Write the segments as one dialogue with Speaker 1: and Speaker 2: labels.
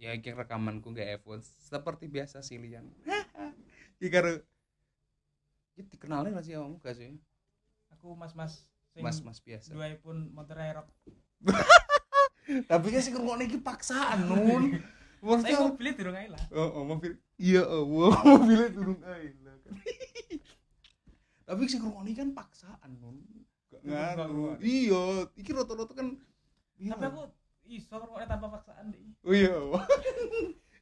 Speaker 1: ya iki rekamanku nggak iPhone seperti biasa sih Lian. Iki karo iki dikenalin gak sih kamu gak sih?
Speaker 2: Aku mas-mas sing
Speaker 1: mas mas biasa.
Speaker 2: dua pun motor erok
Speaker 1: tapi kan sih ngrungokne iki paksaan nun. Maksudnya
Speaker 2: mau beli durung ae lah.
Speaker 1: Oh, oh mobil iya oh mobilnya turun aja lah. Tapi sih ngrungokne kan paksaan nun. Gak
Speaker 2: gak
Speaker 1: ngaruh iya iki rata-rata kan
Speaker 2: tapi aku iso ngrungokne tanpa paksaan deh
Speaker 1: oh iya.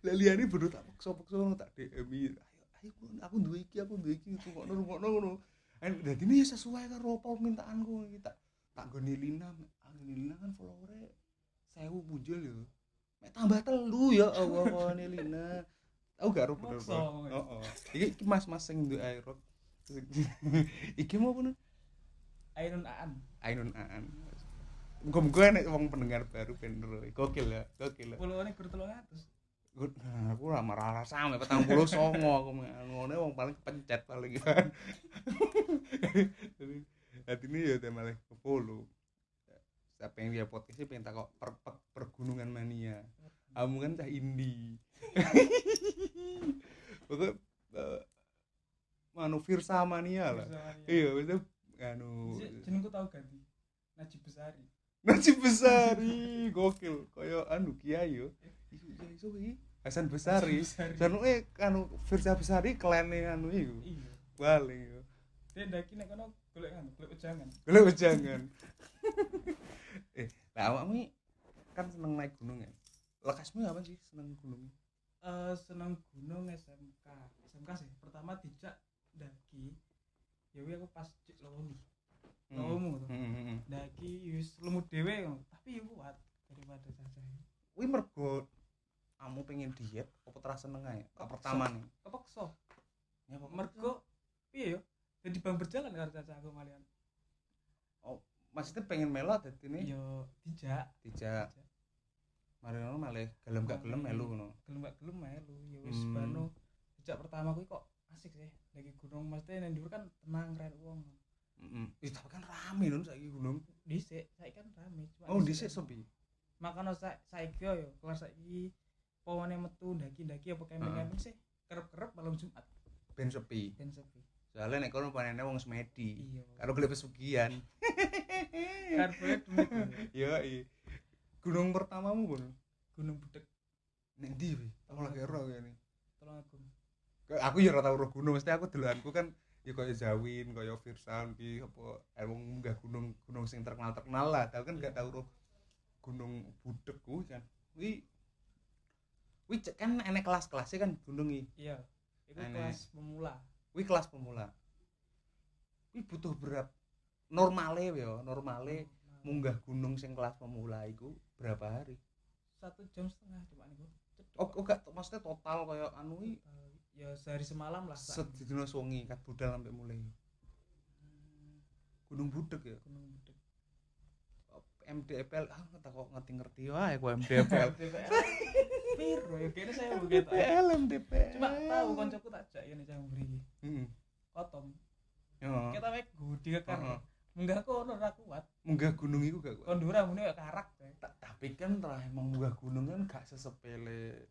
Speaker 1: Lah liane bodoh tak paksa-paksa ngono tak DM ayo ayo aku duwe iki aku duwe iki rungokno rungokno ngono. Ayo, dadi ini ya sesuai karo permintaanku iki tak tak goni Lina ah, Lina kan followernya sewu muncul ya. Mek tambah telu ya Allah kone Lina. Tahu gak ro bener oh oh iki mas-mas sing duwe aerok iki mau Nun?
Speaker 2: Ainun Aan.
Speaker 1: Ainun Aan Muga-muga nek wong pendengar baru ben ro. Gokil ya, gokil ya.
Speaker 2: puluhannya guru
Speaker 1: Gue- Nah, aku lah marah sama petang puluh songo aku ngono wong paling pencet paling kan hati ini ya malah ke polo siapa yang dia podcast pengen takut per, per- pergunungan mania. Kamu kan cah indie pokok eh, manu Firsa mania lah. Iya itu anu
Speaker 2: jenengku tau ganti. Najib Besari
Speaker 1: Najib Besari gokil. Kaya anu kiai yo. Kiai iso iki Hasan Besari. Dan eh anu Firsa Besari klene anu iku.
Speaker 2: Iya.
Speaker 1: Paling yo.
Speaker 2: Dia ndaki nek kono golek kan golek ujangan
Speaker 1: Golek wejangan. eh, lah awakmu kan seneng naik gunung ya. Lekasmu apa sih seneng gunung?
Speaker 2: eh seneng gunung SMK SMK sih pertama dijak daki. Ya aku pas cek lowongi tuh
Speaker 1: Hmm, hmm, hmm.
Speaker 2: lemut dhewe ngono. tapi ya kuat daripada cacah
Speaker 1: Kuwi mergo kamu pengen diet apa terasa seneng ae?
Speaker 2: Kepeksa.
Speaker 1: Pertama nih.
Speaker 2: kepeksa
Speaker 1: Ya apa
Speaker 2: mergo piye yo jadi bang berjalan karo cacah aku malian
Speaker 1: maksudnya pengen melo dadi ini
Speaker 2: yo dijak
Speaker 1: dijak mari ngono malah gelem gak gelem melu ngono.
Speaker 2: gelem gak gelem melu ya wis
Speaker 1: Hmm.
Speaker 2: bano dijak pertama kuwi kok asik sih lagi gunung mesti nang dhuwur kan tenang keren wong
Speaker 1: Heeh. Ih, tapi kan rame lho saiki gunung.
Speaker 2: dhisik saiki kan rame cuma
Speaker 1: Oh, dhisik sepi.
Speaker 2: makanya sa saiki yo kelar saiki pawane metu ndaki-ndaki apa camping-camping sih kerep-kerep malam Jumat
Speaker 1: Ben sepi.
Speaker 2: ben sepi
Speaker 1: Soalnya nek kono panene wong semedi.
Speaker 2: iya
Speaker 1: Karo golek pesugihan.
Speaker 2: karbonnya duit
Speaker 1: Iya, iya. Gunung pertamamu gunung
Speaker 2: gunung budek
Speaker 1: Nek ndi wi? Aku lagi ero kene.
Speaker 2: tolong aku
Speaker 1: aku ya ora tau ro gunung, mesti aku delokanku kan ya kaya Zawin, kaya Firsan ki apa eh, wong munggah gunung gunung sing terkenal-terkenal lah, tapi kan gak tau ro gunung budek kuwi kan. Wi Wi kan enek kelas-kelasnya kan gunung iki.
Speaker 2: iya itu
Speaker 1: Aneh.
Speaker 2: kelas pemula
Speaker 1: Wi kelas pemula. Wi butuh berat normale ya, normale munggah gunung sing kelas pemula iku berapa hari?
Speaker 2: satu jam setengah cuma nih
Speaker 1: Oh, oh gak maksudnya total kaya anu wi
Speaker 2: ya sehari semalam lah Sak.
Speaker 1: sedina songi kat budal sampai mulai.
Speaker 2: Hmm,
Speaker 1: Gunung Budek ya.
Speaker 2: gunung budek
Speaker 1: MDPL ah nggak kok ngerti ngerti wae aku MDPL
Speaker 2: piro ya kayaknya saya begitu
Speaker 1: MDPL MDPL
Speaker 2: cuma tahu koncoku tak jak ya nih cang beri
Speaker 1: Heeh.
Speaker 2: kotom
Speaker 1: Yo.
Speaker 2: kita mek gudi kan munggah kono ora kuat
Speaker 1: munggah gunung itu gak kuat.
Speaker 2: kondura mune ya karak
Speaker 1: tapi kan terah emang munggah gunung kan gak sesepele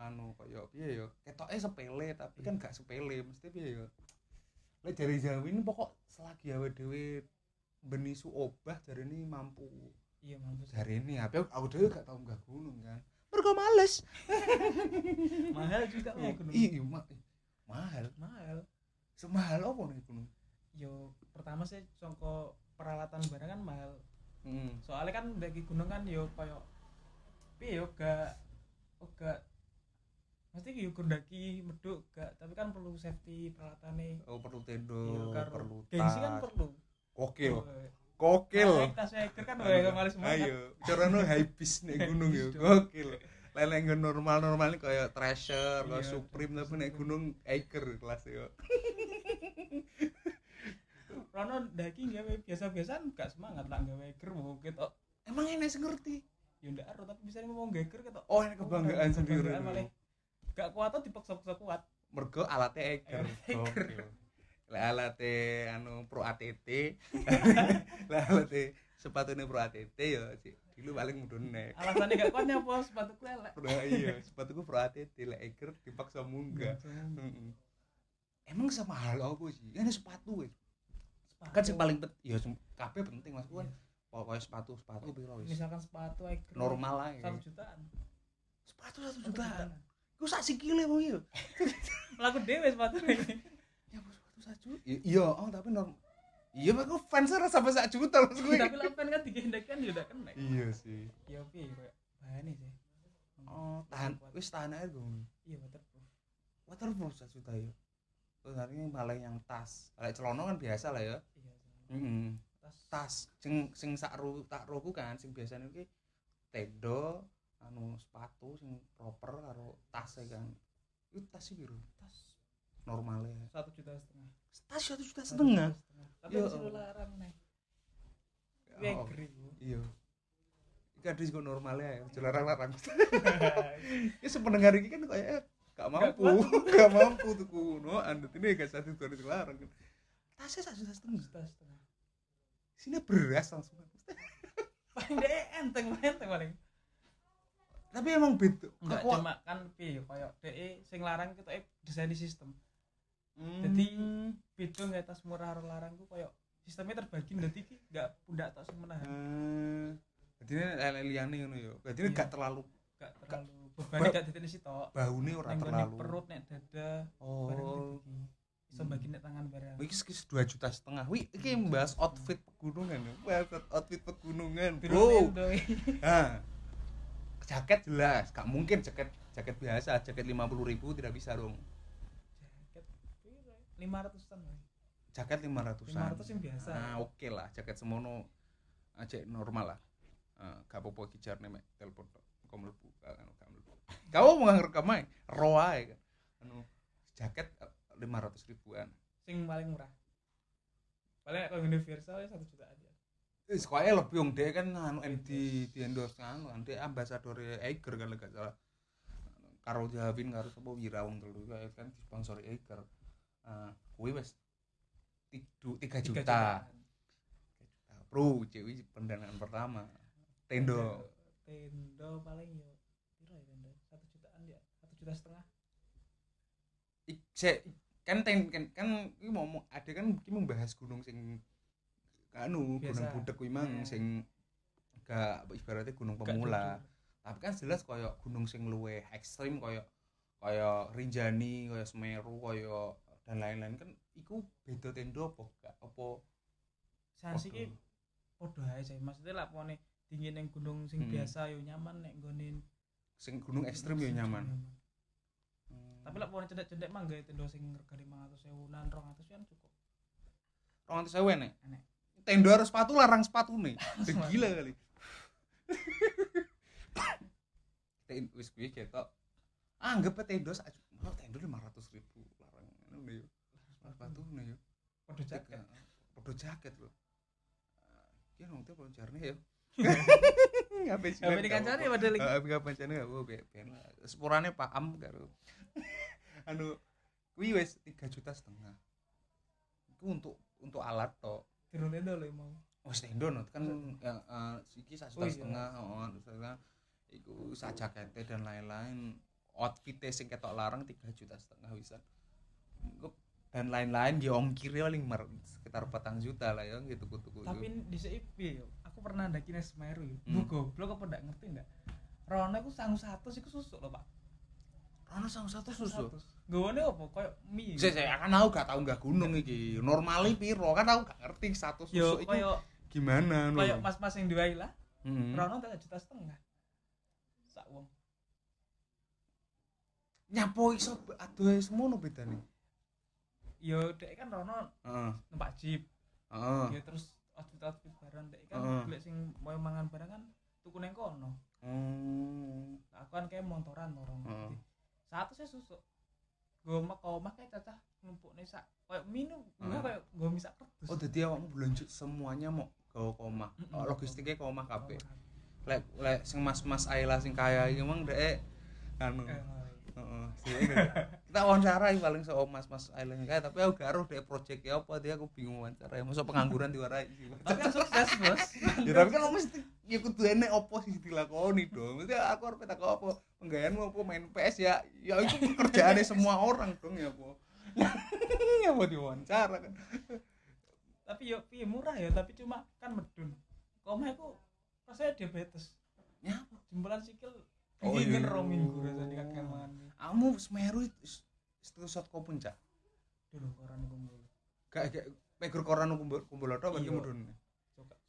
Speaker 1: anu kaya piye ya ketoke sepele tapi kan gak sepele mesti piye ya lek dari Jawa ini pokok selagi awake dhewe benisu obah jare ini mampu.
Speaker 2: Iya mampus
Speaker 1: jare ini tapi aku, dhewe gak tau munggah gunung kan. Mergo males.
Speaker 2: Mahal juga mek gunung.
Speaker 1: iya ma- mahal.
Speaker 2: Mahal.
Speaker 1: Semahal apa nih gunung?
Speaker 2: Yo pertama sih songko peralatan barang kan mahal.
Speaker 1: Hmm.
Speaker 2: soalnya kan dari gunung kan yo koyo piye yo gak oh gak mesti yo kundaki meduk gak. Tapi kan perlu safety peralatannya.
Speaker 1: Oh perlu
Speaker 2: Iya,
Speaker 1: tendo,
Speaker 2: karo
Speaker 1: perlu
Speaker 2: gengsi kan perlu.
Speaker 1: Kokil,
Speaker 2: Oh,
Speaker 1: kokil.
Speaker 2: naik tas hiker kan wae gak males semangat
Speaker 1: Ayo, cara no nih gunung ya,
Speaker 2: High beast,
Speaker 1: kokil. Lain yang normal normal ini kayak treasure, kayak
Speaker 2: Iya,
Speaker 1: supreme tapi naik gunung hiker kelas ya.
Speaker 2: Rono daki gawe biasa-biasa gak semangat lah gawe hiker mau gitu
Speaker 1: Emang enak ngerti?
Speaker 2: ya ndak tapi bisa ngomong hiker gitu
Speaker 1: Oh ini kebanggaan sendiri.
Speaker 2: Gak kuat tuh dipaksa-paksa kuat?
Speaker 1: Mergo alatnya. Gokil. Lah alatnya anu pro ATT. Lah alatnya sepatunya pro ATT ya sih dulu paling mudun nek.
Speaker 2: Alasannya gak kuat nyapa sepatu lelek
Speaker 1: Nah, iya sepatuku pro ATT lek Eiger dipaksa munggah. Heeh. emang sama hal apa sih. Kan sepatu weh. Kan sing paling pet ya sem- kabeh penting mas kan pokoknya sepatu sepatu wis.
Speaker 2: Misalkan sepatu Eiger
Speaker 1: normal ae.
Speaker 2: Satu jutaan.
Speaker 1: Sepatu satu jutaan ku sak sikile wong iya
Speaker 2: laku dewe sepatu ini
Speaker 1: ya bos sepatu satu juta? Iya oh tapi normal iya mas ku fans ora sampai sak juta mas gue.
Speaker 2: Tapi lapan kan digendek kan ya udah kena.
Speaker 1: Iya sih.
Speaker 2: Ya oke kayak bahannya sih.
Speaker 1: Oh tahan wis tahan air gue
Speaker 2: iya waterproof.
Speaker 1: Waterproof sak juta ya terus hari ini malah yang tas. Kayak celana kan biasa lah ya.
Speaker 2: Iya.
Speaker 1: Heeh.
Speaker 2: tas.
Speaker 1: Tas sing sing sak ru tak roku kan sing biasanya iki tendo anu sepatu sing proper karo tas kan itu tas sih biru
Speaker 2: tas.
Speaker 1: Normalnya
Speaker 2: satu juta setengah.
Speaker 1: Tas satu juta setengah?
Speaker 2: tapi
Speaker 1: Allah.
Speaker 2: larang nih
Speaker 1: Ya
Speaker 2: Iya,
Speaker 1: Allah.
Speaker 2: geri bu.
Speaker 1: iya ada juga normalnya ya jelarang larang ya sependengar ini kan kayak gak mampu. gak mampu tuh kuno anda ini gak satu dua itu larang. Tasnya satu juta setengah.
Speaker 2: Juta setengah.
Speaker 1: sini beras langsung.
Speaker 2: Paling deh enteng enteng paling.
Speaker 1: Tapi emang beda
Speaker 2: Enggak
Speaker 1: Kok-
Speaker 2: cuma kan piye koyo DE sing larang kita desain sistem.
Speaker 1: Hmm.
Speaker 2: Jadi beda nggak tas murah karo larang ku koyo sistemnya terbagi nanti ki enggak pundak sing menahan.
Speaker 1: Eh, Jadi ini lele ngono yo. Jadi ini
Speaker 2: Iya.
Speaker 1: gak terlalu
Speaker 2: Enggak terlalu bebannya gak ditene sitok.
Speaker 1: baune ora
Speaker 2: Ning nggone
Speaker 1: terlalu.
Speaker 2: perut nek dada
Speaker 1: Oh.
Speaker 2: bagi nek tangan bareng.
Speaker 1: Iki sekis 2 juta setengah. Wih, iki membahas outfit pegunungan ya. Outfit pegunungan, bro.
Speaker 2: Nendo.
Speaker 1: Jaket jelas, gak mungkin jaket jaket biasa, jaket 50.000 ribu tidak bisa dong.
Speaker 2: Jaket? 500-an. woy.
Speaker 1: Jaket 500-an.
Speaker 2: 500 yang biasa.
Speaker 1: Nah, oke lah, jaket semono aja normal lah. Eh, gak apa-apa jarne mek telepon. Kau anu gak mlebu. Kau mau ngerekam ae, ro ae kan. Anu jaket lima ratus ribuan.
Speaker 2: Sing paling murah. Paling kalau universal ya 1 jutaan ya.
Speaker 1: Wis koe lebih wong dhek kan anu MD di endorse anu kan dhek ambasador Eiger kan gak salah. Karo Javin karo sapa Wira wong telu kan disponsori Eiger. Eh, kuwi wis 3
Speaker 2: Tiga
Speaker 1: juta.
Speaker 2: jutaan.
Speaker 1: Bro, cewek pendanaan pertama. Tendo.
Speaker 2: Tendo paling yo piro ya tendo? 1 jutaan ya. 1 juta setengah.
Speaker 1: Ik- kan ten, kan kan iki mau mau- ada kan iki membahas gunung sing anu
Speaker 2: Biasa.
Speaker 1: gunung budek kuwi mang
Speaker 2: Hmm.
Speaker 1: sing gak ibaratnya gunung
Speaker 2: Gak
Speaker 1: pemula. tapi kan jelas koyo gunung sing luwe ekstrim koyo koyo Rinjani koyo Semeru koyo dan lain-lain kan iku beda tendo apa gak apa
Speaker 2: Sansi ki podo ae sih. Maksudnya lah pone dingin yang gunung sing
Speaker 1: Hmm.
Speaker 2: biasa yo nyaman nek nggonin
Speaker 1: sing gunung ekstrim ya nyaman
Speaker 2: Tapi lah pone cedek-cedek mah gawe tendo sing regane 500.000-an, 200 kan cukup.
Speaker 1: orang tuh sewe nek
Speaker 2: Enek.
Speaker 1: Tendo harus sepatu larang sepatu nih.
Speaker 2: Langsung
Speaker 1: gila kali. Ten- wis kuwi ketok anggap tendo sak malah tendo lima ratus ribu larang. Ngono yo. Sepatu nih yo.
Speaker 2: Podo jaket.
Speaker 1: podo jaket loh ya nonton peloncarnya ya ngapain sih
Speaker 2: Apa dikancani padahal?
Speaker 1: Heeh, ngapain sih enggak oh ben sepurane Pak Am karo. Anu kuwi wis 3 juta setengah. Itu untuk untuk alat tok
Speaker 2: Tiru tendo lho mau.
Speaker 1: oh tendo no kan ya eh, siki sak
Speaker 2: Oh iya.
Speaker 1: setengah oh setengah iku jakete dan lain-lain outfitnya sing ketok larang 3 juta setengah bisa dan lain-lain ya ongkir paling sekitar petang juta lah ya gitu tuku
Speaker 2: Tapi di yo? Aku pernah ndaki nang Semeru.
Speaker 1: Hmm.
Speaker 2: Bu goblok apa ndak ngerti ndak? Rono iku sangu 100 iku susuk lho, Pak.
Speaker 1: Rono sang satu susu.
Speaker 2: Gawane apa? Kayak mie.
Speaker 1: Saya saya kan aku gak tau nggak gunung iki. Normali piro kan aku gak ngerti satu susu itu
Speaker 2: kayak
Speaker 1: gimana
Speaker 2: kayak mas-mas yang diwai lah.
Speaker 1: Hmm.
Speaker 2: Rono tak juta setengah. Sak wong.
Speaker 1: Nyapo iso aduh semono bedane.
Speaker 2: Yo dek kan Rono
Speaker 1: Heeh.
Speaker 2: numpak jeep.
Speaker 1: Heeh.
Speaker 2: Ya terus outfit-outfit barang dek kan
Speaker 1: Heeh.
Speaker 2: golek sing mau mangan barang kan tuku nang kono. Nah, aku kan kayak motoran orang
Speaker 1: Heeh.
Speaker 2: Satu saya susuk gue mah kau mah kayak cacah numpuk nih sak kayak minum. Gue
Speaker 1: Heeh.
Speaker 2: kayak gue misak kertas
Speaker 1: Oh, dadi awakmu belanja semuanya mau ke koma. Oh, logistiknya koma kabeh. Lek lek sing mas-mas Ayla sing kaya iki emang dek anu. Heeh, sih, kita wawancara paling so mas mas island kayak tapi aku gak roh deh project ya apa dia aku bingung wawancara. Ya masuk pengangguran diwarai
Speaker 2: tapi sukses bos.
Speaker 1: Ya tapi kan lo mesti ya kudu enek opo sih dilakoni dong mesti aku harus petak apa penggayaanmu apa main PS ya. Ya itu pekerjaannya semua orang dong ya po ya mau diwawancara kan.
Speaker 2: Tapi yo piye murah ya tapi cuma kan medun. Koma aku rasanya diabetes.
Speaker 1: Ya.
Speaker 2: Jempolan sikil
Speaker 1: Oh,
Speaker 2: ingin
Speaker 1: iya.
Speaker 2: minggu rasanya kakek mangan
Speaker 1: kamu semeru itu shot kau puncak
Speaker 2: dulu koran kumpul
Speaker 1: gak gak pegur koran kumpul kumpul atau bagi
Speaker 2: Iya.
Speaker 1: mudun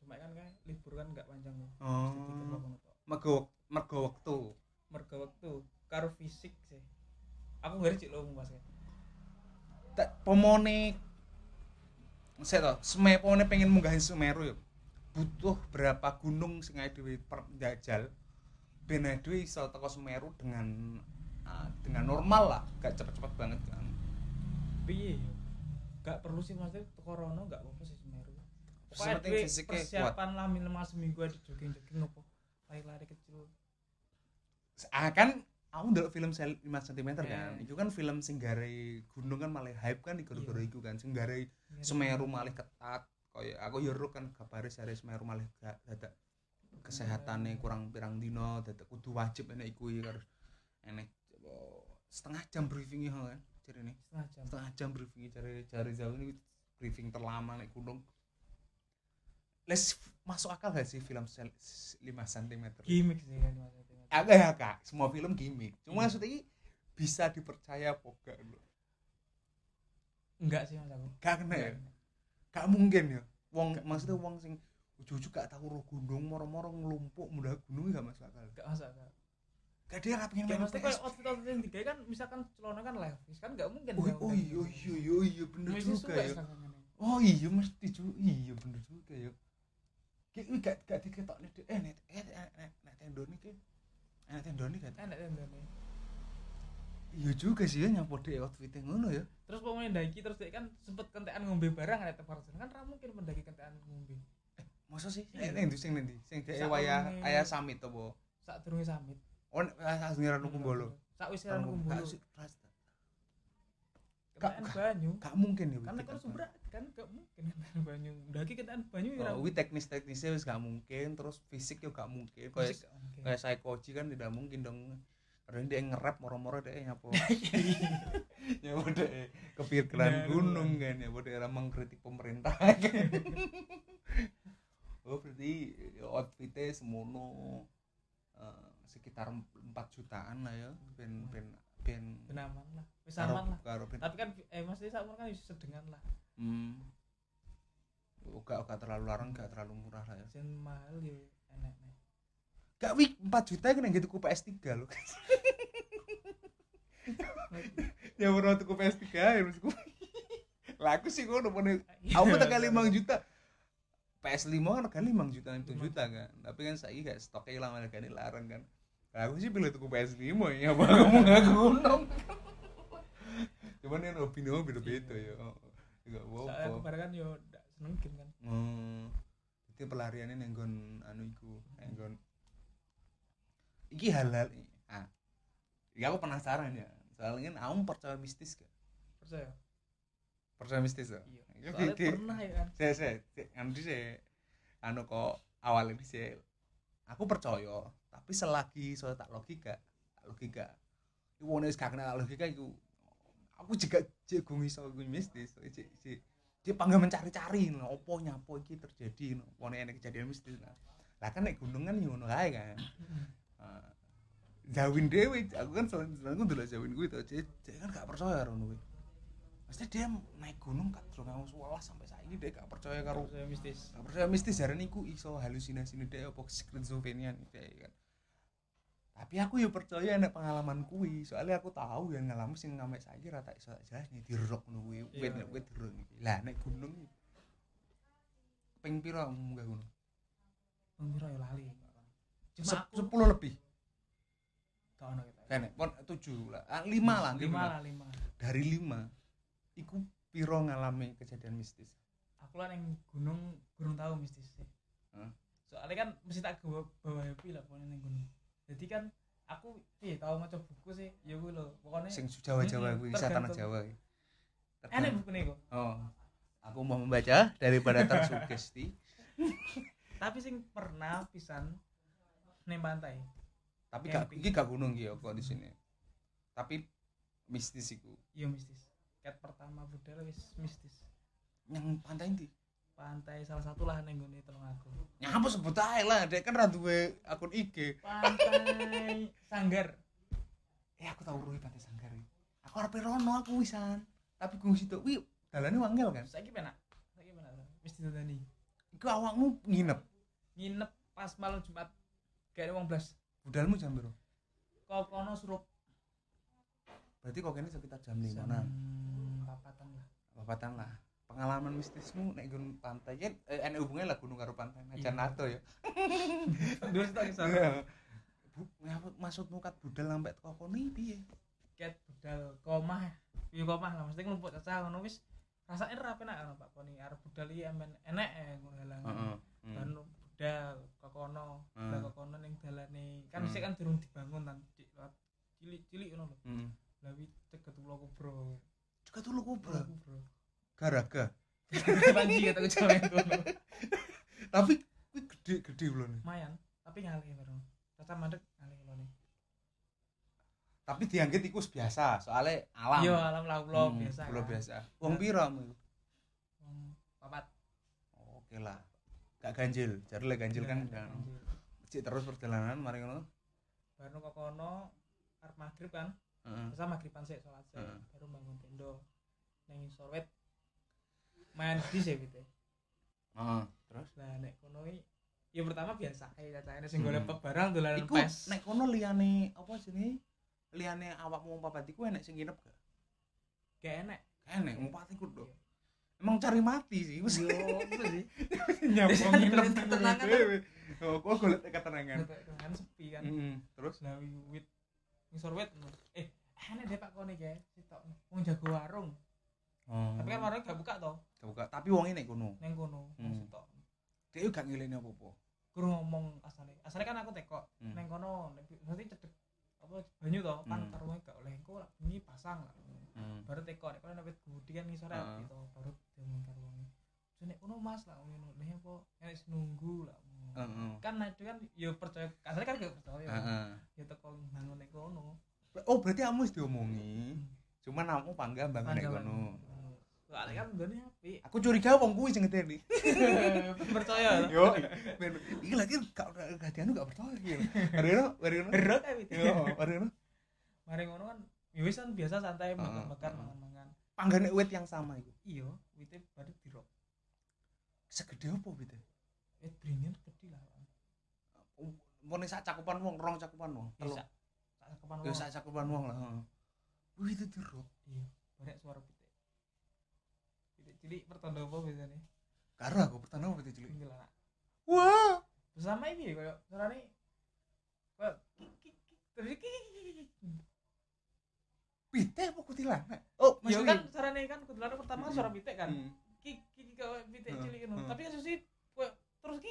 Speaker 2: cuma kan kayak libur kan gak panjang
Speaker 1: oh. Mergo mergo waktu
Speaker 2: merga waktu karo fisik sih. Aku nggak cik lo mas.
Speaker 1: Tak pomone saya tau Sme pomone pengen munggahin Semeru ya butuh berapa gunung sing ae dhewe jajal ben dhewe iso teko Semeru dengan ah, dengan normal lah. Gak cepet-cepet banget kan.
Speaker 2: Piye gak perlu sih maksudnya corona gak apa-apa sih Semeru. Pokoknya duwe
Speaker 1: fisiknya kuat.
Speaker 2: persiapan lah minimal seminggu ada jogging-jogging apa lari-lari kecil
Speaker 1: ah kan aku ndelok film sel 5 cm kan.
Speaker 2: Eh.
Speaker 1: itu kan film sing gare gunung kan malah hype kan di gara-gara
Speaker 2: Iya.
Speaker 1: iku kan. Sing gare Semeru malah ketat. Kaya aku yo ero kan kabare sare Semeru malah gak dadak kesehatannya kurang pirang dino dadak kudu wajib enek iku ya harus enek coba setengah jam briefing ya kan jarine
Speaker 2: setengah jam.
Speaker 1: Setengah jam briefing cari cari jauh ini briefing terlama nek gunung. Les masuk akal gak sih film sel- 5 cm
Speaker 2: gimmick sih kan
Speaker 1: agak ya kak semua film gimmick. Cuma
Speaker 2: Iya.
Speaker 1: maksudnya bisa dipercaya apa gak lho?
Speaker 2: enggak sih mas aku.
Speaker 1: Gak kena ya? Gak mungkin ya? Wong maksudnya wong sing ujuk-ujuk gak tahu roh gunung moro-moro ngelumpuk mudah gunung gak masuk akal?
Speaker 2: Enggak masuk akal.
Speaker 1: Gak dia gak pengen
Speaker 2: Ya
Speaker 1: main
Speaker 2: maksudnya
Speaker 1: PS
Speaker 2: outfit outfit yang digawe kan misalkan celana kan levis kan nggak mungkin.
Speaker 1: oh, oh iya iya iya iya bener
Speaker 2: Mesti
Speaker 1: juga ya. oh iya mesti juga iya bener juga ya. Kayak gak gak diketok nih eh net eh eh, net eh net tendoni kan?
Speaker 2: Enak tendane.
Speaker 1: iya juga sih ya nyapo deh outfitnya ngono ya.
Speaker 2: Terus pemain daki terus dia kan sempet kentekan ngombe barang ada tempat kan ra mungkin mendaki kentekan ngombe.
Speaker 1: masa sih? Eh nanti sing nanti sing
Speaker 2: Sak
Speaker 1: wayah
Speaker 2: urunge-
Speaker 1: ayah samit apa?
Speaker 2: Sak durunge samit.
Speaker 1: oh aslinya ranu kumbolo.
Speaker 2: Sak wis ranu kumbolo.
Speaker 1: Gak-
Speaker 2: banyu.
Speaker 1: gak mungkin ya
Speaker 2: Kan nek
Speaker 1: Widi,
Speaker 2: subra kan gak mungkin kentekan banyu. Daki kentekan banyu ya.
Speaker 1: Oh, wi teknis-teknisnya wis gak mungkin, terus fisik yo gak mungkin. Kayak kayak psychoji kan tidak mungkin dong. Karena dia nge-rap moro-moro dia nyapo. nyapo dia kepikiran gunung kan ya, dia orang mengkritik pemerintah kan. oh, berarti outfitnya semono eh, sekitar 4 jutaan lah ya. Ben ben ben
Speaker 2: Ben aman lah. Wis aman lah.
Speaker 1: karo ben
Speaker 2: Tapi kan eh maksudnya sak kan wis sedengan lah.
Speaker 1: hmm. Oh, gak, gak terlalu larang, gak terlalu murah lah ya.
Speaker 2: Jen mahal yo enak nih.
Speaker 1: Gak wih 4 juta kan yang gitu ku PS3 loh. ya pernah tuku PS3 ya maksudku. Lah aku sih ngono pone aku tekan 5 juta. PS5 kan kan 5 juta 7 juta kan. Tapi kan saiki gak stoknya hilang malah kan larang kan. Lah aku sih pilih tuku PS5 ya apa kamu gak gunung. Cuman yang opini beda-beda ya. Enggak
Speaker 2: Soalnya aku
Speaker 1: apa-apa.
Speaker 2: bareng kan yo ndak seneng game kan.
Speaker 1: Hmm. Itu pelariannya nenggon anu iku, nenggon iki halal ah. Ya aku penasaran ya. Soalnya kan aku percaya mistis gak?
Speaker 2: Percaya?
Speaker 1: Percaya mistis ya?
Speaker 2: Iya.
Speaker 1: Ya,
Speaker 2: Soalnya pernah ya kan.
Speaker 1: Saya saya anu sih anu kok awalnya sih aku percaya, tapi selagi soal tak logika, tak logika. Wong wis gak kenal logika iku aku juga jagung iso iku mistis. Cek cek dia panggil mencari-cari no, opo nyapo iki terjadi no. Wong enek kejadian mistis nah. Lah kan nek gunung kan ngono kae kan. Zawin dewe, aku kan selain selain aku dulu Zawin gue itu, jadi dia kan gak percaya karo Maksudnya dia naik gunung kat terus kamu sekolah sampai saat ini dia gak percaya karo
Speaker 2: Percaya mistis.
Speaker 1: gak percaya mistis jarane iku iso halusinasi nih dia apa skizofrenia nih dia kan. Tapi aku ya percaya nek pengalaman kuwi, soalnya aku tahu yang ngalamin sing ngamek saiki rata iso jelas nih dirok ngono kuwi,
Speaker 2: Iya.
Speaker 1: wit nek wit iki. Lah nek gunung iki ping pira kamu munggah gunung?
Speaker 2: Pengira ya lali. Cuma
Speaker 1: Sep-
Speaker 2: aku
Speaker 1: 10 lebih.
Speaker 2: ono kita.
Speaker 1: Kan pon 7 lah. Ah, 5 lah,
Speaker 2: lima
Speaker 1: 5
Speaker 2: lah lima.
Speaker 1: dari lima iku piro ngalami kejadian mistis
Speaker 2: Aku lah yang gunung gunung tahu mistis sih.
Speaker 1: Hah?
Speaker 2: Soalnya kan mesti tak bawa bawa happy lah pokoknya neng gunung. Jadi kan aku iya tau maca buku sih ya gue lho pokoknya
Speaker 1: sing Jawa-Jawa
Speaker 2: Mm-mm,
Speaker 1: kuwi wisata tanah
Speaker 2: tergantung.
Speaker 1: Jawa
Speaker 2: enak buku nih kok
Speaker 1: Oh. Aku mau membaca daripada tersugesti.
Speaker 2: tapi sing pernah pisan ning pantai
Speaker 1: Tapi gak iki gak gunung ya kok di sini. Tapi mistis iku.
Speaker 2: iya mistis cat pertama budal wis mistis
Speaker 1: Yang pantai ndi?
Speaker 2: pantai salah satu lah ning gone telung aku
Speaker 1: Nyapa sebut ae lah, dek kan ra duwe akun IG.
Speaker 2: pantai sanggar
Speaker 1: Eh aku tau ruhi pantai Sanggar. iki. Aku arep rono aku wisan. Tapi gunung situ kuwi dalane wangel kan.
Speaker 2: saiki penak saiki penak wis didandani
Speaker 1: Iku awakmu nginep.
Speaker 2: nginep pas malam Jumat kayak wong blas
Speaker 1: Budalmu jam berapa?
Speaker 2: kok kono surup
Speaker 1: Berarti kok kene sekitar jam 5
Speaker 2: jam
Speaker 1: nah.
Speaker 2: papatan lah
Speaker 1: Papatan lah. Pengalaman mistismu nek gunung pantai kan eh, enek hubungannya lah gunung karo pantai. Najan
Speaker 2: Iya.
Speaker 1: nato ya.
Speaker 2: dua tak kisah
Speaker 1: Bu, ngapa maksudmu kat budal sampai teko kono iki piye?
Speaker 2: cat budal komah iya komah lah mesti ngumpul cacah ngono wis rasane ra penak ngono Pak Poni arep budal iki amen enek ngono halang
Speaker 1: Heeh.
Speaker 2: kan budal ke kono
Speaker 1: Hmm.
Speaker 2: budal ke kono ning dalane kan dhisik kan durung dibangun kan cilik-cilik ngono lho kubro
Speaker 1: Juga tuh lu kubra. Garaga.
Speaker 2: panji kata kejawen ngono
Speaker 1: Tapi kuwi gede-gede ulone.
Speaker 2: lumayan tapi ngalih baru cacah mandek ngalih ulone
Speaker 1: Tapi dianggit iku biasa, soalnya alam.
Speaker 2: iya alam lah ulo
Speaker 1: Hmm,
Speaker 2: biasa kan.
Speaker 1: biasa. Wong pira mu?
Speaker 2: Wong papat
Speaker 1: Oke lah. Gak ganjil. Jare lek ganjil kan
Speaker 2: Iya,
Speaker 1: kan.
Speaker 2: ganjil.
Speaker 1: Terus perjalanan mari ngono.
Speaker 2: baru ke kono arep maghrib kan
Speaker 1: Heeh.
Speaker 2: Masa maghriban sih sholat sih
Speaker 1: Heeh.
Speaker 2: baru bangun tenda nang isor wet main di sih gitu
Speaker 1: Heeh. Terus
Speaker 2: lah nek kono iki ya pertama biasa kayak cacahnya sing
Speaker 1: Hmm.
Speaker 2: golek barang dolanan
Speaker 1: iku
Speaker 2: pes
Speaker 1: nek kono liyane apa jenenge? Liyane awakmu wong papat iku enek sing nginep gak?
Speaker 2: gak
Speaker 1: Enek wong papat iku dong. Emang cari mati sih,
Speaker 2: yo apa sih
Speaker 1: nyambung nginep
Speaker 2: ketenangan.
Speaker 1: Oh, kok golek ketenangan.
Speaker 2: kan sepi kan.
Speaker 1: Terus
Speaker 2: lah wit ngisor wet eh enak deh pak kone kayak sitok wong jago warung
Speaker 1: Oh.
Speaker 2: tapi kan warung gak buka toh
Speaker 1: buka, tapi wong nek kono.
Speaker 2: neng kono
Speaker 1: Hmm.
Speaker 2: sitok
Speaker 1: Dia gak ngileni apa-apa.
Speaker 2: guru ngomong asale asale kan aku teko
Speaker 1: Hmm.
Speaker 2: neng kono nanti cedek apa banyu toh pan
Speaker 1: Hmm.
Speaker 2: karungnya gak oleh engko lah pasang lah
Speaker 1: Hmm.
Speaker 2: baru teko nek kono nek gudi kan ngisore
Speaker 1: Heeh.
Speaker 2: gitu baru demon karungnya nek kono mas lah nek apa sing nunggu lah Kan itu kan ya percaya asale kan gak percaya
Speaker 1: Heeh.
Speaker 2: ya teko bangun nek kono
Speaker 1: Oh, berarti kamu wis diomongi. Cuman kamu pangga bangun nek kono.
Speaker 2: soalnya kan gone apik
Speaker 1: Aku curiga wong kuwi sing ngedeni.
Speaker 2: percaya
Speaker 1: Yo, ben iki lagi gak dianu gak percaya iki. Areno, areno.
Speaker 2: berat ya gitu
Speaker 1: Yo, areno.
Speaker 2: mari ngono kan ya wis kan biasa santai makan-makan mangan-mangan
Speaker 1: Panggane wit yang sama iku.
Speaker 2: iya wite baru dirok
Speaker 1: Segede apa wit?
Speaker 2: eh beringin
Speaker 1: Mone sak cakupan wong, rong cakupan wong. Telu.
Speaker 2: bisa tak kepan
Speaker 1: Yo
Speaker 2: wong
Speaker 1: sak cakupan wong lah. heeh. Wih, itu dirok.
Speaker 2: iya banyak suara pitik pitik cilik pertanda apa biasanya
Speaker 1: Karo aku pertanda apa cilik.
Speaker 2: tinggal anak
Speaker 1: Wah.
Speaker 2: bersama ini kayak kayak kik kik kik terus
Speaker 1: Pite apa kuntilanak? Oh,
Speaker 2: iya
Speaker 1: maksudnya.
Speaker 2: kan suaranya kan kebetulan pertama kan suara pitik kan
Speaker 1: Hmm.
Speaker 2: kik kik kik kayak pitik cilik gitu
Speaker 1: heeh.
Speaker 2: tapi kan susi kayak terus.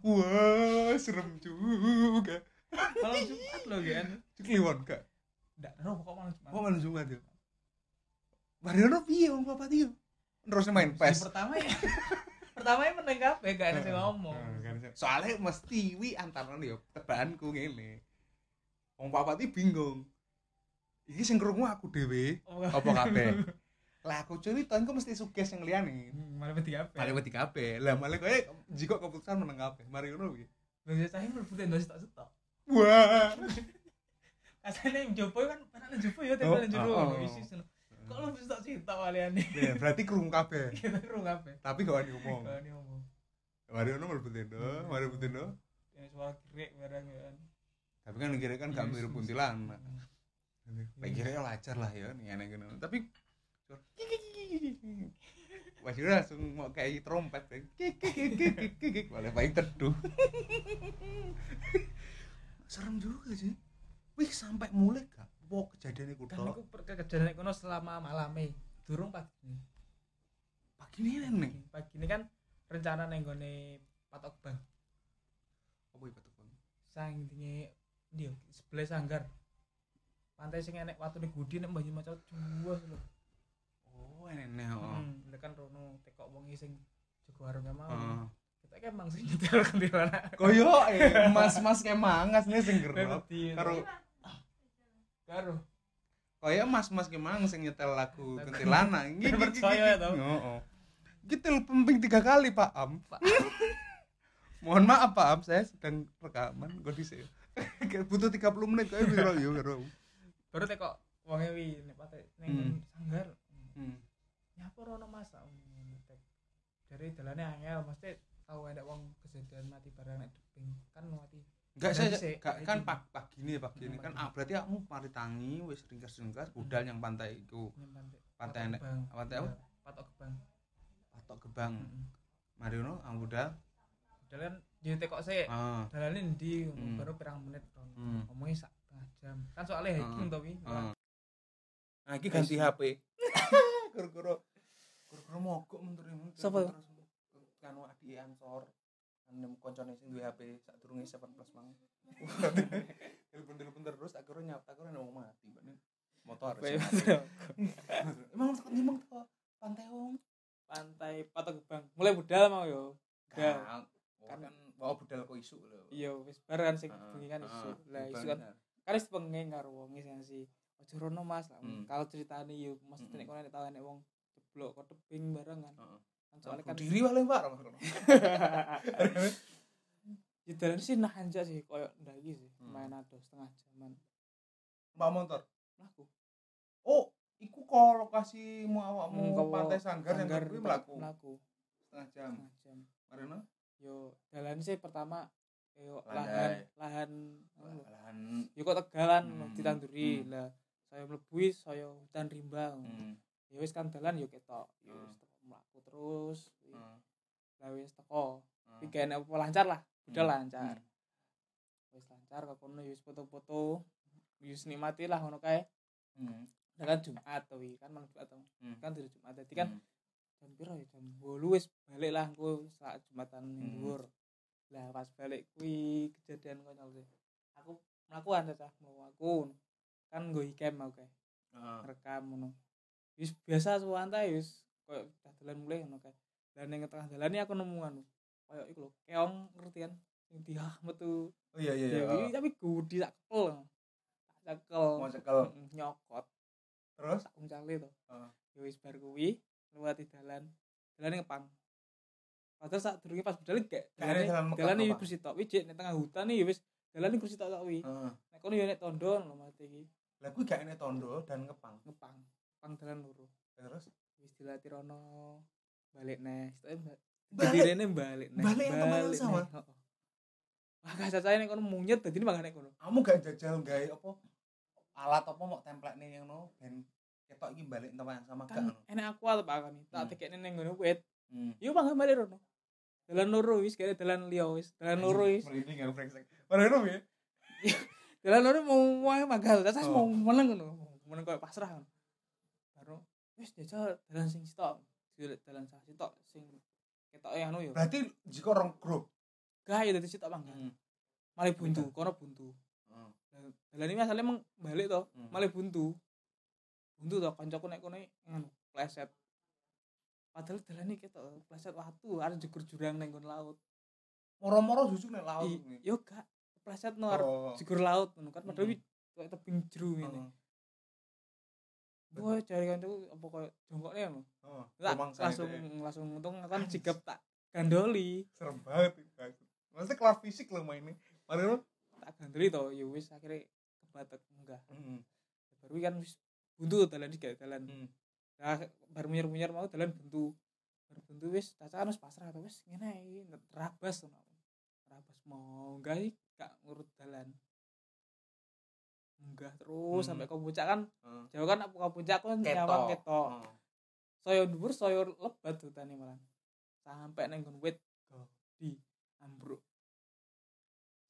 Speaker 1: Wah, serem juga.
Speaker 2: malam jumat loh kan
Speaker 1: Kliwon gak?
Speaker 2: enggak tahu pokok malam jumat
Speaker 1: Oh, malam Jumat ya. Mariono piye wong papat iki? Terus main PES.
Speaker 2: pertama ya pertama ya meneng kabeh gak ada sing ngomong
Speaker 1: Soalnya mesti wi antara yo tebakanku ngene. Wong papat iki bingung. Iki sing krungu aku dhewe apa kabeh? Lah aku cerita engko mesti sugih sing liyane.
Speaker 2: Hmm, malah peti kabeh
Speaker 1: Malah wedi kabeh. Lah malah koyo jika keputusan meneng kabeh. Mariono piye?
Speaker 2: Bagi saya mlebu tenda sitok-sitok.
Speaker 1: Wah.
Speaker 2: Asane yang jopo kan penane jopo ya
Speaker 1: Oh,
Speaker 2: tenda nang jero
Speaker 1: oh, oh.
Speaker 2: ngono isi seno. Kok lu bisa sitok waliane.
Speaker 1: Ya, berarti krungu kabeh.
Speaker 2: Kita kru kabeh.
Speaker 1: Tapi gak wani ngomong.
Speaker 2: Kalau ini ngomong.
Speaker 1: Mariono mlebu tenda, mlebu tenda.
Speaker 2: Ya suara gerik barang kan.
Speaker 1: Tapi kan kira kan gak
Speaker 2: Yes,
Speaker 1: mirip kuntilanak.
Speaker 2: Hmm.
Speaker 1: Lagi kira ya lancar lah ya nih aneh gini. Wah langsung mau kayak trompet. Boleh paling teduh. Serem juga sih. Wih sampai mulai gak? Wow kejadian itu
Speaker 2: Kan aku kejadian kono selama malame. Durung pagi.
Speaker 1: Pagi ini nih.
Speaker 2: Pagi ini kan rencana neng gone patok bang.
Speaker 1: Apa itu tuh bang?
Speaker 2: Sang dinge ndi yo sebelah sanggar pantai sing enek watune gudi nek Banyu Macan juwas lho
Speaker 1: Oh, enek oh.
Speaker 2: hmm kan rono tekok wong sing jago warungnya mau
Speaker 1: Heeh.
Speaker 2: kita kan emang sing nyetel di mana
Speaker 1: Koyo eh mas-mas kemangas nih sing
Speaker 2: ngerti
Speaker 1: Karo
Speaker 2: karo
Speaker 1: koyo mas-mas kemang sing nyetel lagu iki, iki,
Speaker 2: Percaya ya, toh?
Speaker 1: Heeh. Gitu pemping tiga kali, Pak Am. Mohon maaf Pak Am, saya sedang rekaman kok dhisik. Butuh 30 menit koyo piro yo karo.
Speaker 2: baru tekok wong wi nek pantai ning
Speaker 1: Hmm.
Speaker 2: sanggar
Speaker 1: Hmm.
Speaker 2: Nyapa rono mas tak ngetek dari dalane angel mesti tahu ada wong kejadian mati bareng nek deping kan mati
Speaker 1: Enggak saya
Speaker 2: sih,
Speaker 1: gak,
Speaker 2: kayak
Speaker 1: kan
Speaker 2: gini.
Speaker 1: pagi pagi ini pagi ini
Speaker 2: Hmm,
Speaker 1: kan ah, berarti kamu mari tangi wis ringkas-ringkas budal yang pantai
Speaker 2: ning pantai
Speaker 1: enek. Pantai apa?
Speaker 2: Iya, patok gebang
Speaker 1: Patok gebang.
Speaker 2: heeh
Speaker 1: Mari ngono ah, budal.
Speaker 2: dalan dia tekok sih
Speaker 1: Ah.
Speaker 2: dalane ndi
Speaker 1: Hmm.
Speaker 2: baru pirang menit rono
Speaker 1: Hmm.
Speaker 2: ngomongnya sak jam kan soalnya hiking
Speaker 1: Ah.
Speaker 2: to wi
Speaker 1: Ah. Nah, iki ganti HP. Guru-guru guru-guru mogok menteri
Speaker 2: Sapa?
Speaker 1: Kan adi ansor. Kan koncone sing duwe HP sadurunge 7 plus mang. Telepon-telepon terus akhirnya nyap akhirnya mau mati. Mbak. Motor.
Speaker 2: Bae,
Speaker 1: Emang sakit nyemeng to pantai wong.
Speaker 2: pantai patok gebang mulai budal mau yo Budal.
Speaker 1: Kan kan bawa budal kok isu lho.
Speaker 2: iya wis bareng kan sing
Speaker 1: Heeh,
Speaker 2: bengi kan
Speaker 1: heeh,
Speaker 2: isu lah isu kan kan wis pengen karo wong sing si ojo rono mas lah
Speaker 1: Hmm.
Speaker 2: kalau ceritane yo mesti
Speaker 1: Hmm.
Speaker 2: nek kono nek tau nek wong jeblok kok tebing bareng kan
Speaker 1: Heeh.
Speaker 2: kan soalnya kan
Speaker 1: diri wae Pak.
Speaker 2: di dalam sih nah anjak sih koyo ndaki sih
Speaker 1: Hmm.
Speaker 2: main ado setengah jaman
Speaker 1: Mbak motor.
Speaker 2: mlaku
Speaker 1: Oh, iku kok lokasi mau awakmu
Speaker 2: Hmm, kowo
Speaker 1: pantai Sanggar yang kuwi mlaku
Speaker 2: mlaku
Speaker 1: setengah jam.
Speaker 2: setengah jam
Speaker 1: Marino?
Speaker 2: yo dalan sih pertama yo lahan lahan lho.
Speaker 1: Lahan
Speaker 2: yo kok tegalan
Speaker 1: Hmm,
Speaker 2: ditanduri
Speaker 1: hmm.
Speaker 2: lah saya mlebui saya hutan rimba
Speaker 1: hmm,
Speaker 2: ya wis kan dalan yo ketok. Yo
Speaker 1: Hmm.
Speaker 2: wis teko mlaku terus
Speaker 1: hmm,
Speaker 2: lah wis teko.
Speaker 1: Hmm.
Speaker 2: iki kene apa lancar lah udah
Speaker 1: Hmm,
Speaker 2: lancar. Wis lancar kok kono yo wis foto-foto. Wis nikmati lah ngono kae.
Speaker 1: Hmm,
Speaker 2: kan Jumat to kan mang Jumat to.
Speaker 1: Hmm,
Speaker 2: kan dari Jumat. Dadi kan
Speaker 1: hmm.
Speaker 2: jam piro ya? Jam 8 wis balik lah engko saat Jumatan ning
Speaker 1: Hmm.
Speaker 2: dhuwur lah pas balik kuwi kejadian konyol sih. Aku melakukan cacah mau aku. Kan gue ikem mau kae.
Speaker 1: Ah,
Speaker 2: rekam ngono wis biasa suwantai wis koyo dah dalan mulai ngono kae. Dan ning tengah dalan ini aku nemu anu koyo iku lho keong ngerti kan? Sing diah metu
Speaker 1: Oh iya iya
Speaker 2: ya
Speaker 1: iya.
Speaker 2: iki tapi gudi tak cekel. Tak cekel.
Speaker 1: Mau cekel.
Speaker 2: Mm, nyokot.
Speaker 1: Terus?
Speaker 2: Tak uncale to.
Speaker 1: Ah.
Speaker 2: ya wis bar kuwi lewati dalan. Dalan ngepang padahal saat durunge pas budal gak
Speaker 1: dalan
Speaker 2: dalan iki kursi tok wijik ning tengah hutan iki wis dalan iki kursi tok tok wi
Speaker 1: Heeh.
Speaker 2: nek kono ya nek tondo lho mati iki.
Speaker 1: Lah kuwi gak enek tondo dan ngepang.
Speaker 2: ngepang pang dalan loro
Speaker 1: Terus
Speaker 2: wis dilatih rono balik neh Sitoke
Speaker 1: Balik?
Speaker 2: balik neh
Speaker 1: Balik yang teman yang sama?
Speaker 2: Wah, gak cacahe nek kono munyet dadi mangane nek kono.
Speaker 1: kamu gak jajal gawe apa alat apa mau template nih yang no ben ketok iki balik tempat yang sama gak
Speaker 2: Kan enek aku apa kan tak
Speaker 1: Hmm.
Speaker 2: tekekne ning ngono wit.
Speaker 1: Hmm.
Speaker 2: Yo mangga balik rono. Dalan loro wis kaya dalan liya wis. Dalan loro wis.
Speaker 1: Merinding yang brengsek. Merinding ya.
Speaker 2: Dalan loro mau wae magal.
Speaker 1: Oh.
Speaker 2: mau meneng ngono. Meneng koyo pasrah kan. Wis jajal dalan sing sitok. Dalan sah sitok sing ketoke anu yo.
Speaker 1: Berarti jika orang grup.
Speaker 2: Gak ya dadi sitok mangga.
Speaker 1: Hmm.
Speaker 2: Malah buntu, kono buntu.
Speaker 1: Hmm.
Speaker 2: Dalan ini masalahnya emang balik to.
Speaker 1: Hmm.
Speaker 2: malah buntu buntu toh kancaku nek kono ngono pleset padahal dalane ketok pleset watu arep jegur jurang ning nggon laut
Speaker 1: Moro-moro justru nek laut.
Speaker 2: I, yo gak pleset no arep
Speaker 1: Oh.
Speaker 2: jegur laut kan padahal
Speaker 1: Hmm.
Speaker 2: koyo tebing jeru ngene Wah, cari kancaku apa ngono.
Speaker 1: Heeh.
Speaker 2: Lah,
Speaker 1: Rumang saya
Speaker 2: langsung
Speaker 1: deh.
Speaker 2: langsung untung kan jigap tak gandoli.
Speaker 1: serem banget itu. Maksudnya kelas fisik loh mainnya. Padahal
Speaker 2: Tak gandoli to, ya wis akhirnya kebatek enggak.
Speaker 1: Heeh.
Speaker 2: Baru kan wis buntu dalan iki dalan.
Speaker 1: Hmm.
Speaker 2: Nah, baru munyer-munyer mau dalan buntu. Baru buntu wis cacakan wis pasrah to wis ngene iki terabas ngono. Terabas mau enggak gak ngurut dalan. Munggah terus
Speaker 1: Hmm.
Speaker 2: sampai ke puncak kan.
Speaker 1: Heeh.
Speaker 2: Jauh kan ke puncak kan nyawang ketok.
Speaker 1: Heeh.
Speaker 2: Saya dhuwur saya lebat hutane malah. Sampai nang nggon wit di ambruk.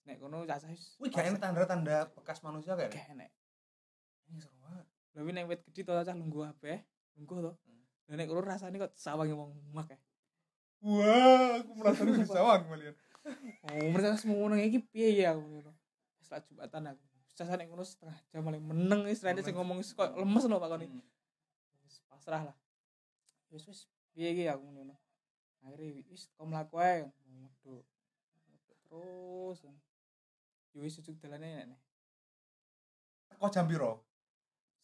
Speaker 2: Nek kono cacah wis.
Speaker 1: Wih, gak tanda-tanda bekas manusia kayak.
Speaker 2: Gak enek.
Speaker 1: Ini seru banget.
Speaker 2: Lha nek wit gedhi to cacah lungguh ape? Lungguh to.
Speaker 1: Hmm.
Speaker 2: Nek kono rasane kok sawangi wong mak eh.
Speaker 1: Wah, aku merasa sawang kalian.
Speaker 2: Oh, mereka semua ngono iki piye ya aku ngono. Setelah jumatan aku bisa nek ngono setengah jam paling meneng wis. Rene sing ngomong wis kok lemes lho Pak Koni.
Speaker 1: Hmm.
Speaker 2: wis pasrah lah. Wis wis. Piye iki aku ngono? Akhirnya wis kok mlaku ae. Terus. Yo wis ujuk dalane nek
Speaker 1: Teko jam piro?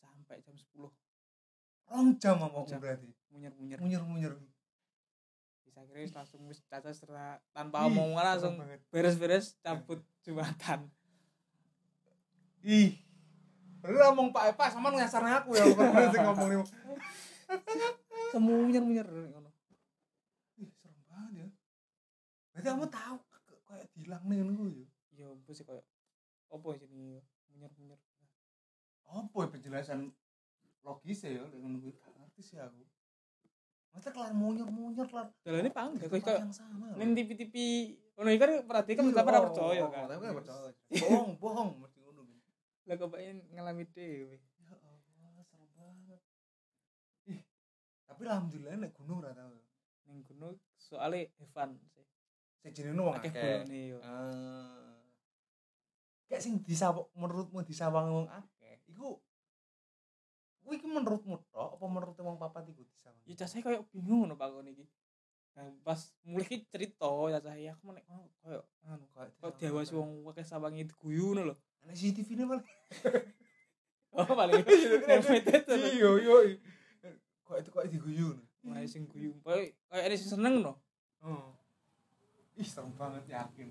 Speaker 2: sampai jam 10
Speaker 1: Rong jam apa
Speaker 2: Jam.
Speaker 1: berarti?
Speaker 2: munyer-munyer
Speaker 1: Munyer-munyer.
Speaker 2: bisa akhirnya wis langsung wis caca tanpa omongan langsung beres-beres cabut jumatan
Speaker 1: Ih. Berarti ngomong Pak Pak sama nyasarnya aku ya bukan sing ngomong nih.
Speaker 2: semunyer-munyer ngono
Speaker 1: Ih, serem banget ya. Berarti kamu tahu kayak dihilang nih ngono ya.
Speaker 2: ya ampun sih koyo opo sini munyer-munyer
Speaker 1: Apa ya penjelasan logis ya lek ngono kuwi gak ngerti sih aku. Masa kelar munyer-munyer kelar.
Speaker 2: dalane panggil
Speaker 1: Di
Speaker 2: koyo
Speaker 1: tempat
Speaker 2: koyo
Speaker 1: yang sama.
Speaker 2: ning TV-TV ngono iki kan berarti kan
Speaker 1: Iya,
Speaker 2: kita
Speaker 1: oh,
Speaker 2: percaya
Speaker 1: oh,
Speaker 2: kan
Speaker 1: Tapi kan percaya. Bohong, bohong.
Speaker 2: Lah kok ngalami dhewe
Speaker 1: Ya Allah, banget. Ih, tapi alhamdulillah nek gunung ora tau.
Speaker 2: ning gunung soalnya Evan sih
Speaker 1: Sejene wong
Speaker 2: akeh bolone yo
Speaker 1: Ah. Kayak sing disawang menurutmu disawang wong akeh, iku kuwi iki menurutmu tok apa menurut wong papat iku disawang?
Speaker 2: ya cah saya koyo bingung ngono Pak Kon iki nah, pas mulai ki cerita ya cah ya aku menek koyo anu
Speaker 1: Kayak
Speaker 2: diawasi
Speaker 1: apa?
Speaker 2: wong akeh sawangi diguyu ngono lho
Speaker 1: Ana CCTV ne malah.
Speaker 2: oh paling limited tuh
Speaker 1: Iya, iya. Kok itu kok diguyu.
Speaker 2: Wah, sing guyu. Koyo koyo ada sing seneng no.
Speaker 1: Oh. Ih, serem banget yakin.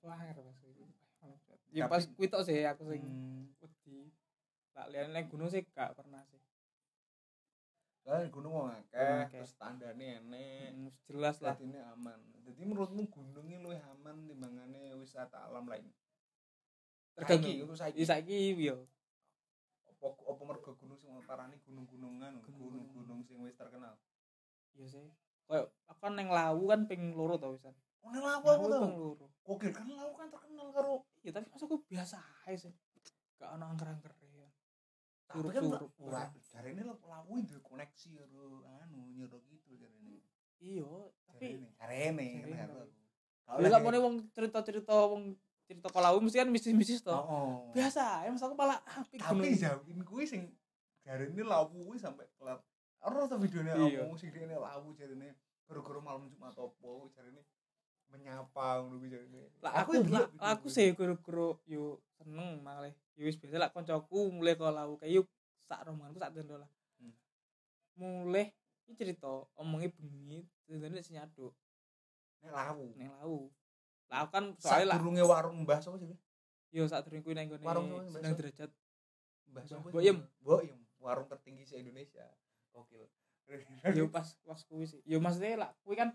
Speaker 2: Wah. Ya pas kuwi tok sih aku sing
Speaker 1: Hmm.
Speaker 2: wedi. Lah liane nang gunung sih gak pernah sih.
Speaker 1: Lah gunung wong akeh, terus standarnya enek.
Speaker 2: Hmm, jelas lah.
Speaker 1: Ini aman. Jadi menurutmu gunungnya luwih aman timbangane wisata alam lain?
Speaker 2: Tergantung.
Speaker 1: Saiki, itu saiki.
Speaker 2: Saiki yo.
Speaker 1: Apa apa mergo gunung sing parani gunung-gunungan,
Speaker 2: Gunung-gunung.
Speaker 1: sing wis terkenal.
Speaker 2: Iya sih. Koyo aku kan nang Lawu kan ping loro to wisan.
Speaker 1: Oh, nek lawu aku tau.
Speaker 2: ping loro.
Speaker 1: Kokil kan lawu kan terkenal karo
Speaker 2: Iya tapi masukku biasa ae sih. Gak ono angker-angker ya.
Speaker 1: tapi kan ora jarene lawu itu koneksi karo anu nyero gitu jarene.
Speaker 2: Iya, tapi
Speaker 1: jarene jarene kan Aku.
Speaker 2: Ya gak mau wong cerita-cerita wong cerita ke Lawu mesti kan mistis-mistis to.
Speaker 1: Oh.
Speaker 2: Biasa, ya mas aku malah apik
Speaker 1: Tapi jauhin kuwi sing jarene lawu kuwi sampai kelar. Ora ta videone
Speaker 2: Iya.
Speaker 1: ngomong sing dene lawu jarene gara-gara malam Jumat opo jarene menyapa ngono kuwi jarene.
Speaker 2: lah aku lah aku sih guru-guru yo seneng malah yo wis biasa lah koncoku mulai ke lawu kayu sak rombonganku sak tendo lah
Speaker 1: Hmm.
Speaker 2: mulai ini cerita omongnya bengi tendone sing nyaduk
Speaker 1: nek lawu.
Speaker 2: ning lawu lah aku kan soalnya lah
Speaker 1: Sadurunge warung Mbah sapa sih?
Speaker 2: yo sak durung kuwi nang gone
Speaker 1: Warung sama Sok.
Speaker 2: derajat
Speaker 1: Mbah sapa?
Speaker 2: Mbok Yem.
Speaker 1: Mbok Yem, warung tertinggi se Indonesia. Gokil.
Speaker 2: yo pas pas kuwi sih yo maksudnya lah kuwi kan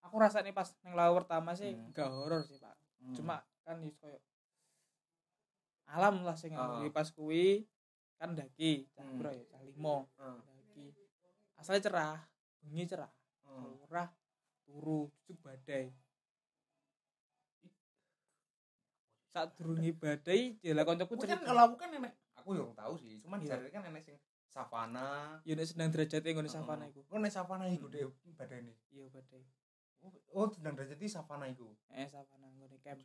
Speaker 2: aku rasanya pas nang lawu pertama sih
Speaker 1: Hmm.
Speaker 2: gak horor sih pak
Speaker 1: Hmm.
Speaker 2: cuma kan wis koyo alam lah sing
Speaker 1: Ah.
Speaker 2: uh. pas kuwi kan daki cah
Speaker 1: Hmm.
Speaker 2: bro ya cah limo
Speaker 1: Heeh.
Speaker 2: daki asalnya cerah bengi cerah
Speaker 1: Heeh.
Speaker 2: Turu cucuk badai saat durungi badai jelas koncoku
Speaker 1: kan
Speaker 2: cerita
Speaker 1: lawu kan enek. Aku yo tahu sih, cuman
Speaker 2: Iya.
Speaker 1: jarene kan enek sing savana.
Speaker 2: ya nek sedang derajatnya nggone savana iku
Speaker 1: Oh, nek savana iku deh badane.
Speaker 2: iya badai
Speaker 1: Oh, sedang derajat savana iku.
Speaker 2: eh savana nggone camp